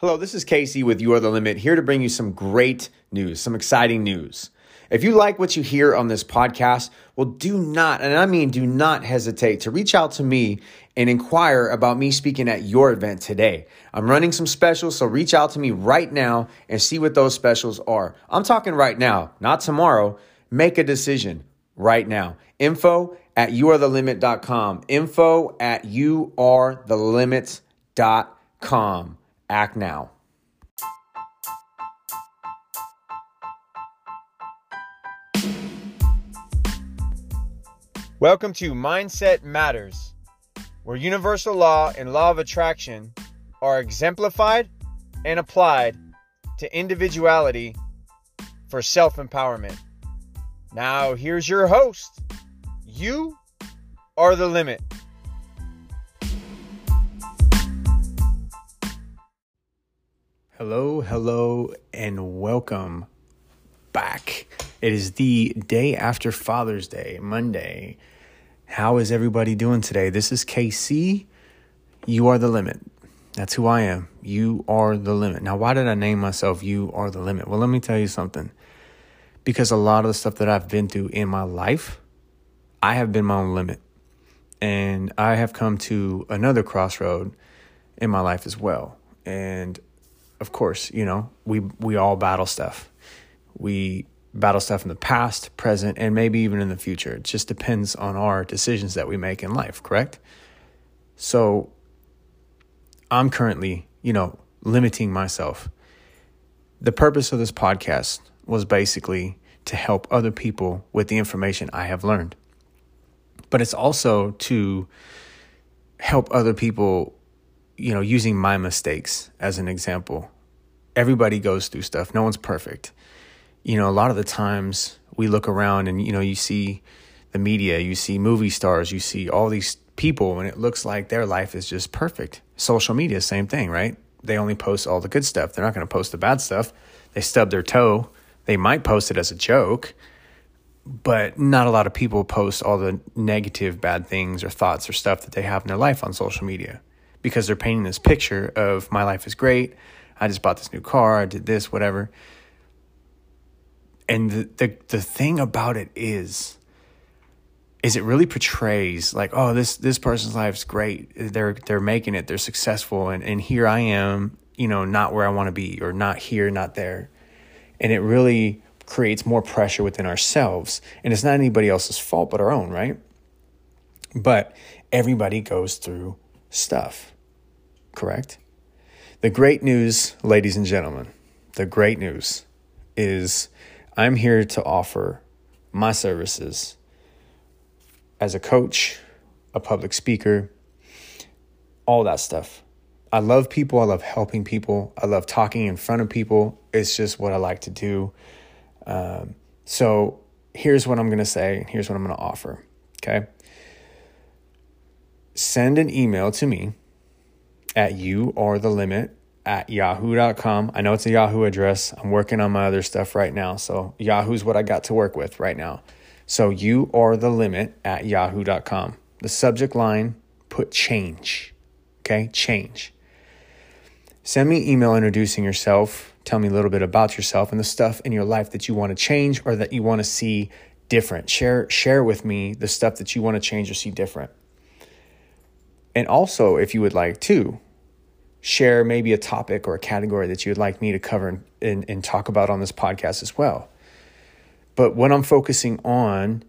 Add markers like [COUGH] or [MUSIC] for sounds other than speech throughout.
Hello, this is Casey with You Are the Limit, here to bring you some great news, some exciting news. If you like what you hear on this podcast, well, do not, and I mean do not hesitate to reach out to me and inquire about me speaking at your event today. I'm running some specials, so reach out to me right now and see what those specials are. I'm talking right now, not tomorrow. Make a decision right now. Info at youarethelimit.com. Info at youarethelimit.com. Act now. Welcome to Mindset Matters, where universal law and law of attraction are exemplified and applied to individuality for self empowerment. Now, here's your host. You are the limit. Hello, hello, and welcome back. It is the day after Father's Day, Monday. How is everybody doing today? This is KC. You are the limit. That's who I am. You are the limit. Now, why did I name myself You Are the Limit? Well, let me tell you something. Because a lot of the stuff that I've been through in my life, I have been my own limit. And I have come to another crossroad in my life as well. And of course, you know, we we all battle stuff. We battle stuff in the past, present, and maybe even in the future. It just depends on our decisions that we make in life, correct? So I'm currently, you know, limiting myself. The purpose of this podcast was basically to help other people with the information I have learned. But it's also to help other people you know, using my mistakes as an example. Everybody goes through stuff. No one's perfect. You know, a lot of the times we look around and, you know, you see the media, you see movie stars, you see all these people, and it looks like their life is just perfect. Social media, same thing, right? They only post all the good stuff. They're not going to post the bad stuff. They stub their toe. They might post it as a joke, but not a lot of people post all the negative, bad things or thoughts or stuff that they have in their life on social media because they're painting this picture of my life is great. I just bought this new car. I did this, whatever. And the, the, the thing about it is, is it really portrays like, oh, this, this person's life is great. They're, they're making it. They're successful. And, and here I am, you know, not where I want to be or not here, not there. And it really creates more pressure within ourselves. And it's not anybody else's fault but our own, right? But everybody goes through stuff. Correct? The great news, ladies and gentlemen, the great news is I'm here to offer my services as a coach, a public speaker, all that stuff. I love people. I love helping people. I love talking in front of people. It's just what I like to do. Um, so here's what I'm going to say. Here's what I'm going to offer. Okay send an email to me at you are the limit at yahoo.com. I know it's a Yahoo address. I'm working on my other stuff right now. So Yahoo's what I got to work with right now. So you are the limit at yahoo.com. The subject line, put change. Okay, change. Send me email introducing yourself. Tell me a little bit about yourself and the stuff in your life that you want to change or that you want to see different. Share share with me the stuff that you want to change or see different. And also, if you would like to, share maybe a topic or a category that you would like me to cover and, and, talk about on this podcast as well. But what I'm focusing on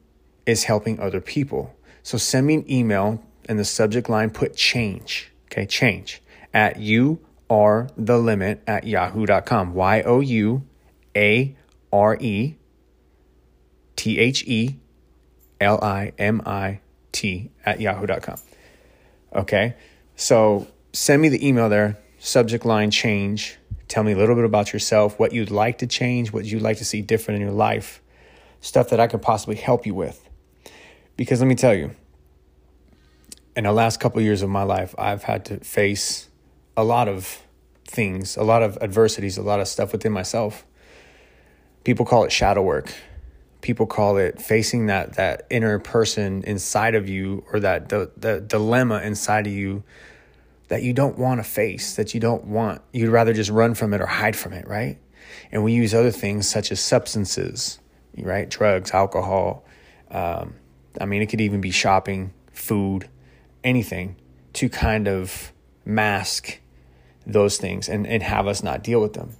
is helping other people. So send me an email and the subject line put change. Okay, change at you are the limit at yahoo.com. Y O U A R E T H E L I M I T at yahoo.com. Okay. So send me the email there, subject line change. Tell me a little bit about yourself, what you'd like to change, what you'd like to see different in your life, stuff that I could possibly help you with. Because let me tell you, in the last couple of years of my life, I've had to face a lot of things, a lot of adversities, a lot of stuff within myself. People call it shadow work people call it facing that that inner person inside of you or that the, the dilemma inside of you that you don't want to face, that you don't want, you'd rather just run from it or hide from it, right? And we use other things such as substances, right? Drugs, alcohol. Um, I mean, it could even be shopping, food, anything to kind of mask those things and, and have us not deal with them.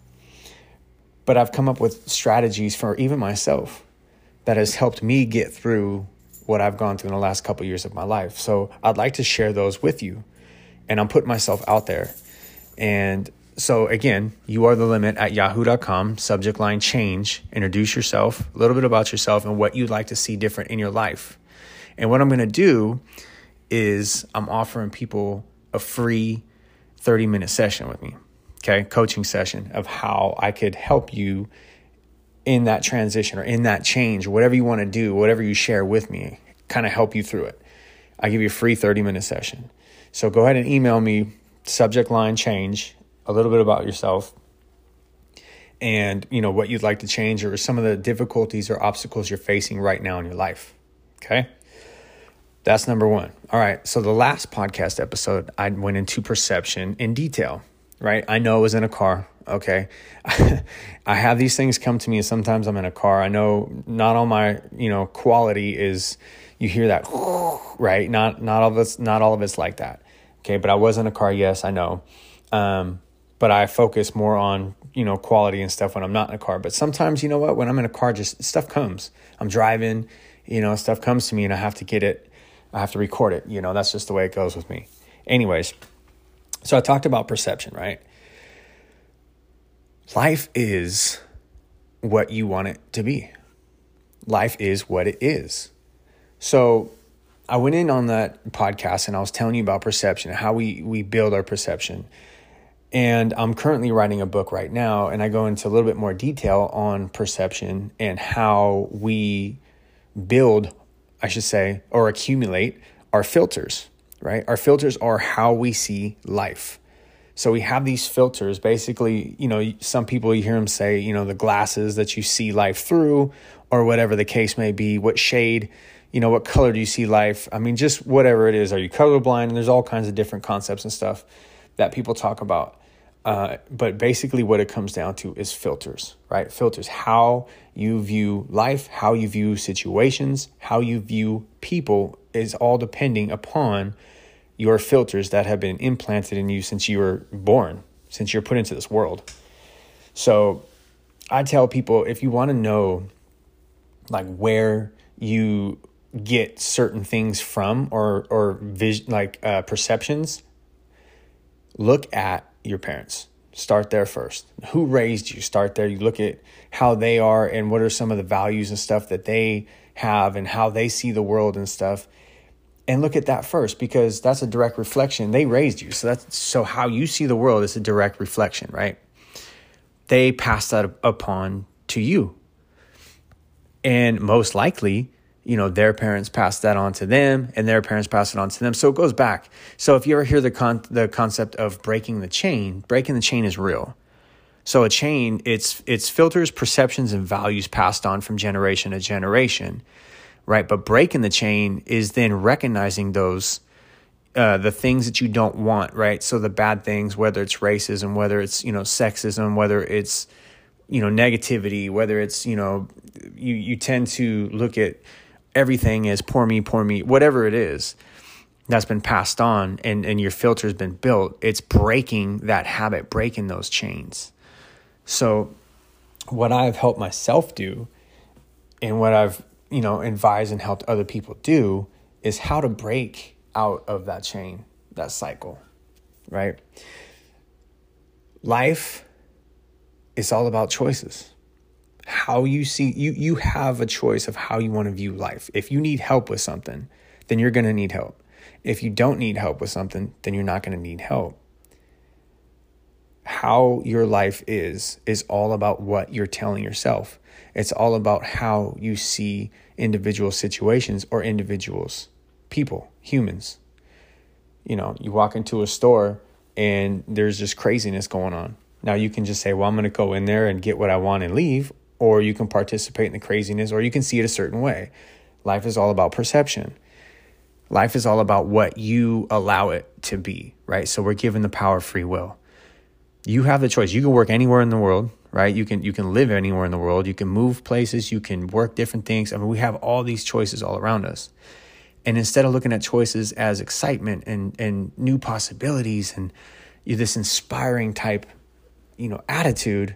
But I've come up with strategies for even myself that has helped me get through what I've gone through in the last couple of years of my life. So I'd like to share those with you. And I'm putting myself out there. And so again, you are the limit at yahoo.com, subject line change, introduce yourself, a little bit about yourself and what you'd like to see different in your life. And what I'm going to do is I'm offering people a free 30 minute session with me, okay? Coaching session of how I could help you in that transition or in that change, whatever you want to do, whatever you share with me, kind of help you through it. I give you a free 30 minute session. So go ahead and email me subject line change, a little bit about yourself and, you know, what you'd like to change or some of the difficulties or obstacles you're facing right now in your life. Okay? That's number 1. All right. So the last podcast episode, I went into perception in detail, right? I know I was in a car okay? [LAUGHS] I have these things come to me and sometimes i'm in a car. I know not all my you know quality is you hear that [LAUGHS] right? Not not all of it's not all of it's like that okay? But i was in a car yes i know. Um, but i focus more on you know quality and stuff when i'm not in a car. But sometimes you know what? When i'm in a car just stuff comes. I'm driving you know stuff comes to me and i have to get it i have to record it you know? That's just the way it goes with me. Anyways so i talked about perception right Life is what you want it to be. Life is what it is. So I went in on that podcast and I was telling you about perception, how we we build our perception. And I'm currently writing a book right now, and I go into a little bit more detail on perception and how we build, I should say, or accumulate our filters, right? Our filters are how we see life. So we have these filters. Basically, you know, some people you hear them say, you know, the glasses that you see life through, or whatever the case may be. What shade, you know, what color do you see life? I mean, just whatever it is. Are you colorblind? And there's all kinds of different concepts and stuff that people talk about. Uh, but basically, what it comes down to is filters, right? Filters, how you view life, how you view situations, how you view people is all depending upon your filters that have been implanted in you since you were born, since you're put into this world. So I tell people if you want to know like where you get certain things from or or vis- like uh, perceptions, look at your parents. Start there first. Who raised you? Start there. You look at how they are and what are some of the values and stuff that they have and how they see the world and stuff and look at that first because that's a direct reflection. They raised you. So that's so how you see the world is a direct reflection, right? They passed that upon to you. And most likely, you know, their parents passed that on to them and their parents passed it on to them. So it goes back. So if you ever hear the con- the concept of breaking the chain, breaking the chain is real. So a chain, it's it's filters, perceptions and values passed on from generation to generation right? But breaking the chain is then recognizing those uh, the things that you don't want, right? So the bad things, whether it's racism, whether it's you know sexism, whether it's you know negativity, whether it's you know you you tend to look at everything as poor me, poor me, whatever it is that's been passed on and and your filter's been built. It's breaking that habit, breaking those chains. So what I've helped myself do, and what I've you know, advise and helped other people do is how to break out of that chain, that cycle, right? Life is all about choices. How you see you you have a choice of how you want to view life. If you need help with something, then you're going to need help. If you don't need help with something, then you're not going to need help. How your life is is all about what you're telling yourself. It's all about how you see individual situations or individuals, people, humans. You know, you walk into a store and there's just craziness going on. Now you can just say, well, I'm going to go in there and get what I want and leave, or you can participate in the craziness, or you can see it a certain way. Life is all about perception. Life is all about what you allow it to be, right? So we're given the power of free will. You have the choice. You can work anywhere in the world, right? You can you can live anywhere in the world. You can move places, you can work different things. I mean, we have all these choices all around us. And instead of looking at choices as excitement and and new possibilities and this inspiring type, you know, attitude,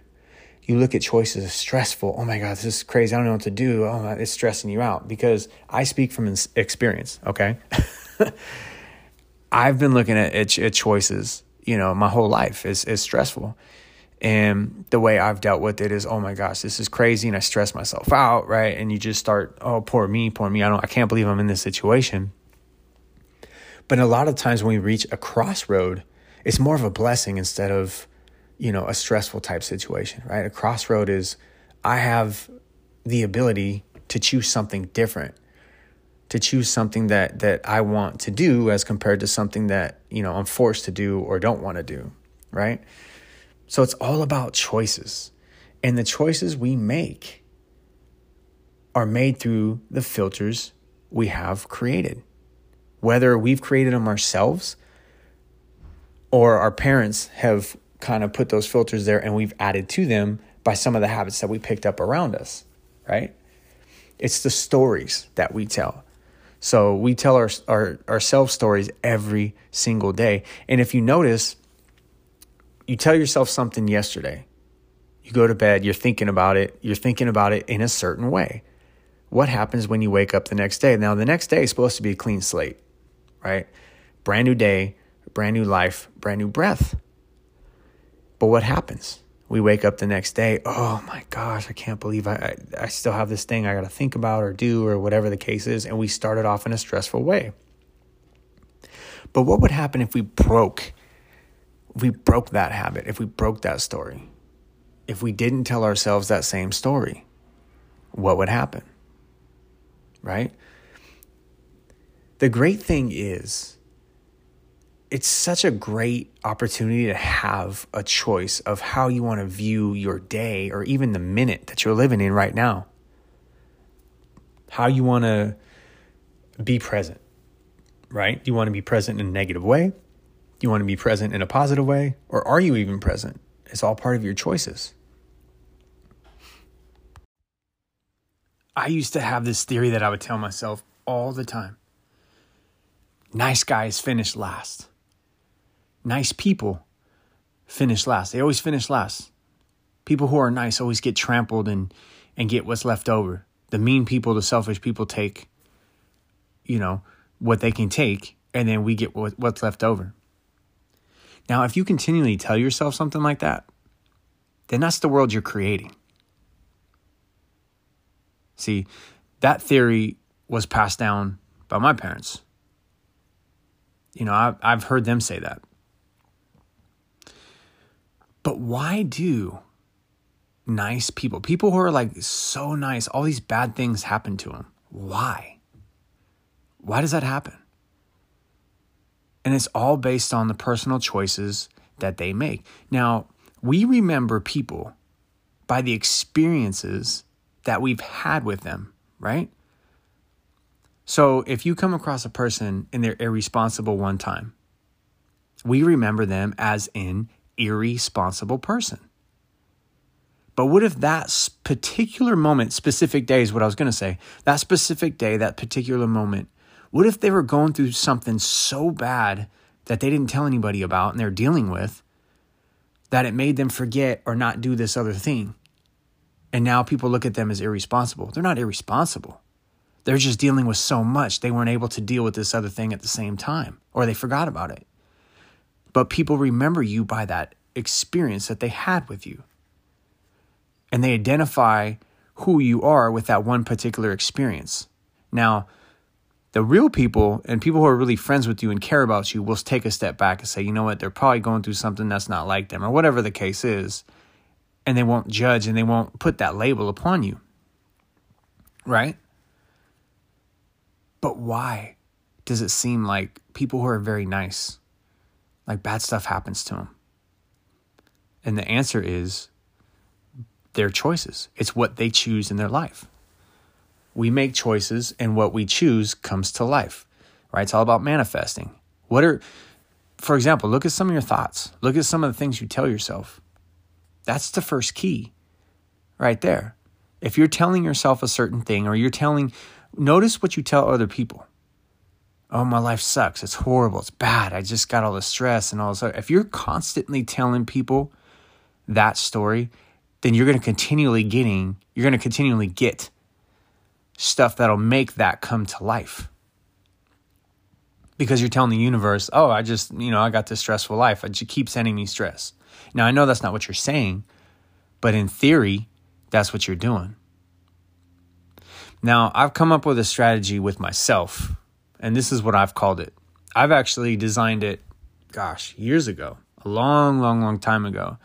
you look at choices as stressful. Oh my God, this is crazy. I don't know what to do. Oh, it's stressing you out because I speak from experience. Okay. [LAUGHS] I've been looking at, at, at, choices, you know, my whole life is, is stressful. And the way I've dealt with it is, oh my gosh, this is crazy. And I stress myself out. Right. And you just start, oh, poor me, poor me. I don't, I can't believe I'm in this situation. But a lot of times when we reach a crossroad, it's more of a blessing instead of, you know, a stressful type situation, right? A crossroad is I have the ability to choose something different, to choose something that that I want to do as compared to something that, you know, I'm forced to do or don't want to do, right? So it's all about choices. And the choices we make are made through the filters we have created. Whether we've created them ourselves or our parents have kind of put those filters there and we've added to them by some of the habits that we picked up around us, right? It's the stories that we tell. So we tell our, our ourselves stories every single day. And if you notice, you tell yourself something yesterday. You go to bed, you're thinking about it, you're thinking about it in a certain way. What happens when you wake up the next day? Now, the next day is supposed to be a clean slate, right? Brand new day, brand new life, brand new breath. But what happens? We wake up the next day, oh my gosh, I can't believe I, I, I still have this thing I got to think about or do or whatever the case is. And we started off in a stressful way. But what would happen if we broke, if we broke that habit, if we broke that story? If we didn't tell ourselves that same story, what would happen? Right? The great thing is, it's such a great opportunity to have a choice of how you want to view your day or even the minute that you're living in right now. How you want to be present, right? You want to be present in a negative way? You want to be present in a positive way? Or are you even present? It's all part of your choices. I used to have this theory that I would tell myself all the time nice guys finish last nice people finish last. They always finish last. People who are nice always get trampled and and get what's left over. The mean people, the selfish people take you know, what they can take and then we get what, what's left over. Now, if you continually tell yourself something like that, then that's the world you're creating. See, that theory was passed down by my parents. You know, I've, I've heard them say that. But why do nice people, people who are like so nice, all these bad things happen to them? Why? Why does that happen? And it's all based on the personal choices that they make. Now, we remember people by the experiences that we've had with them, right? So if you come across a person and they're irresponsible one time, we remember them as in irresponsible person. But what if that particular moment, specific day is what I was going to say, that specific day, that particular moment, what if they were going through something so bad that they didn't tell anybody about and they're dealing with that it made them forget or not do this other thing? And now people look at them as irresponsible. They're not irresponsible. They're just dealing with so much, they weren't able to deal with this other thing at the same time, or they forgot about it but people remember you by that experience that they had with you. And they identify who you are with that one particular experience. Now, the real people and people who are really friends with you and care about you will take a step back and say, you know what, they're probably going through something that's not like them or whatever the case is. And they won't judge and they won't put that label upon you. Right? But why does it seem like people who are very nice, like bad stuff happens to them? And the answer is their choices. It's what they choose in their life. We make choices, and what we choose comes to life. right? It's all about manifesting. What are, for example, look at some of your thoughts. Look at some of the things you tell yourself. That's the first key right there. If you're telling yourself a certain thing or you're telling, notice what you tell other people. Oh, my life sucks. It's horrible. It's bad. I just got all the stress and all this. If you're constantly telling people that story, then you're going to continually getting, you're going to continually get stuff that'll make that come to life. Because you're telling the universe, oh, I just, you know, I got this stressful life. I just keep sending me stress. Now, I know that's not what you're saying, but in theory, that's what you're doing. Now, I've come up with a strategy with myself, and this is what I've called it. I've actually designed it, gosh, years ago, a long, long, long time ago.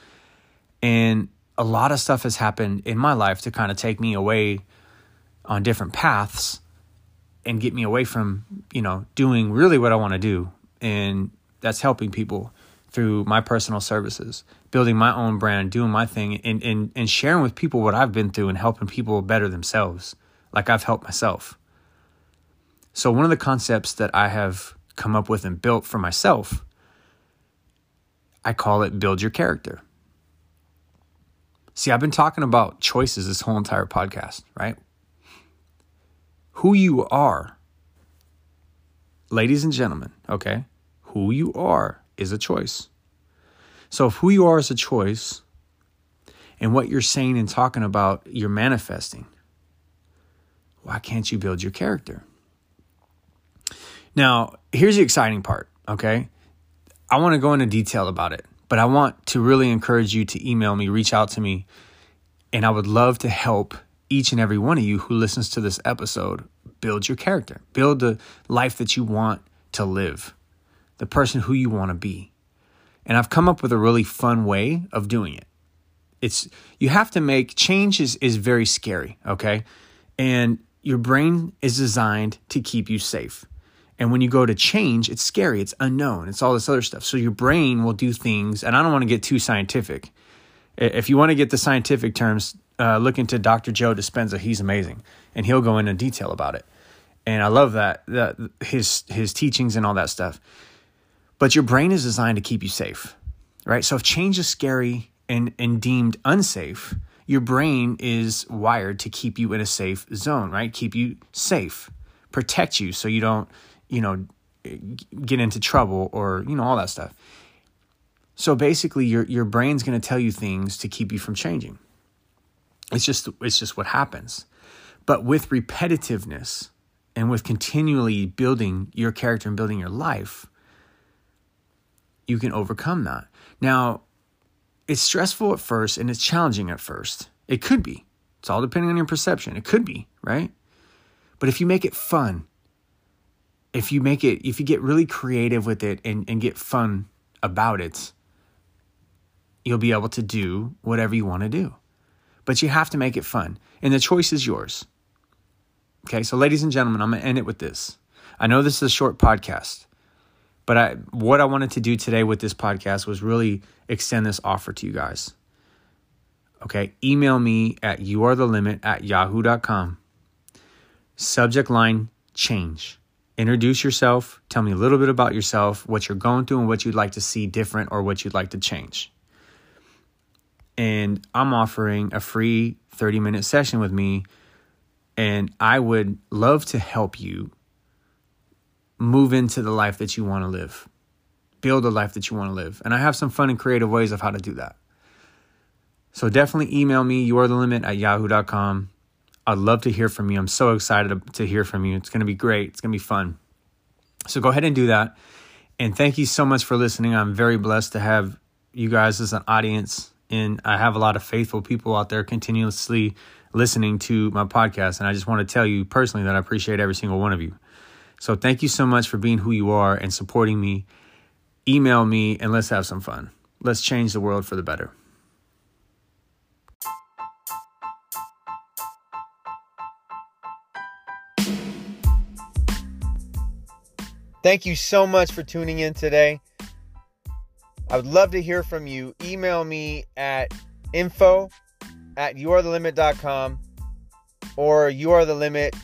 And a lot of stuff has happened in my life to kind of take me away on different paths and get me away from, you know, doing really what I want to do. And that's helping people through my personal services, building my own brand, doing my thing, and, and, and sharing with people what I've been through and helping people better themselves, like I've helped myself. So, one of the concepts that I have come up with and built for myself, I call it build your character. See, I've been talking about choices this whole entire podcast, right? Who you are, ladies and gentlemen, okay? Who you are is a choice. So if who you are is a choice, and what you're saying and talking about, you're manifesting, why can't you build your character? Now, here's the exciting part, okay? I want to go into detail about it. But I want to really encourage you to email me, reach out to me, and I would love to help each and every one of you who listens to this episode build your character, build the life that you want to live, the person who you want to be. And I've come up with a really fun way of doing it. It's you have to make change is, is very scary, okay? And your brain is designed to keep you safe. And when you go to change, it's scary, it's unknown, it's all this other stuff. So your brain will do things, and I don't want to get too scientific. If you want to get the scientific terms, uh, look into Dr. Joe Dispenza. He's amazing, and he'll go into detail about it. And I love that, that his his teachings and all that stuff. But your brain is designed to keep you safe, right? So if change is scary and and deemed unsafe, your brain is wired to keep you in a safe zone, right? Keep you safe, protect you so you don't you know, get into trouble or, you know, all that stuff. So basically your your brain's going to tell you things to keep you from changing. It's just it's just what happens. But with repetitiveness and with continually building your character and building your life, you can overcome that. Now, it's stressful at first and it's challenging at first. It could be. It's all depending on your perception. It could be, right? But if you make it fun, if you make it if you get really creative with it and, and get fun about it you'll be able to do whatever you want to do. But you have to make it fun and the choice is yours. Okay so ladies and gentlemen i'm going to end it with this. I know this is a short podcast but I, what i wanted to do today with this podcast was really extend this offer to you guys. Okay email me at youarethelimit at yahoo.com subject line change Introduce yourself, tell me a little bit about yourself, what you're going through, and what you'd like to see different or what you'd like to change. And I'm offering a free 30 minute session with me, and I would love to help you move into the life that you want to live, build a life that you want to live. And I have some fun and creative ways of how to do that. So definitely email me, you are the limit at yahoo.com. I'd love to hear from you. I'm so excited to hear from you. It's going to be great. It's going to be fun. So go ahead and do that. And thank you so much for listening. I'm very blessed to have you guys as an audience. And I have a lot of faithful people out there continuously listening to my podcast. And I just want to tell you personally that I appreciate every single one of you. So thank you so much for being who you are and supporting me. Email me and let's have some fun. Let's change the world for the better. Thank you so much for tuning in today. I would love to hear from you. Email me at info at youarethelimit.com or youarethelimit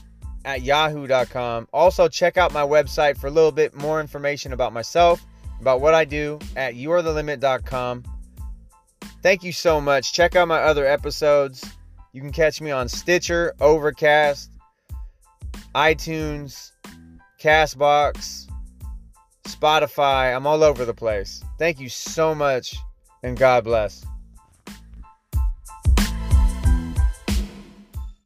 at yahoo.com. Also, check out my website for a little bit more information about myself, about what I do at youarethelimit.com. Thank you so much. Check out my other episodes. You can catch me on Stitcher, Overcast, iTunes, Castbox, Spotify. I'm all over the place. Thank you so much, and God bless.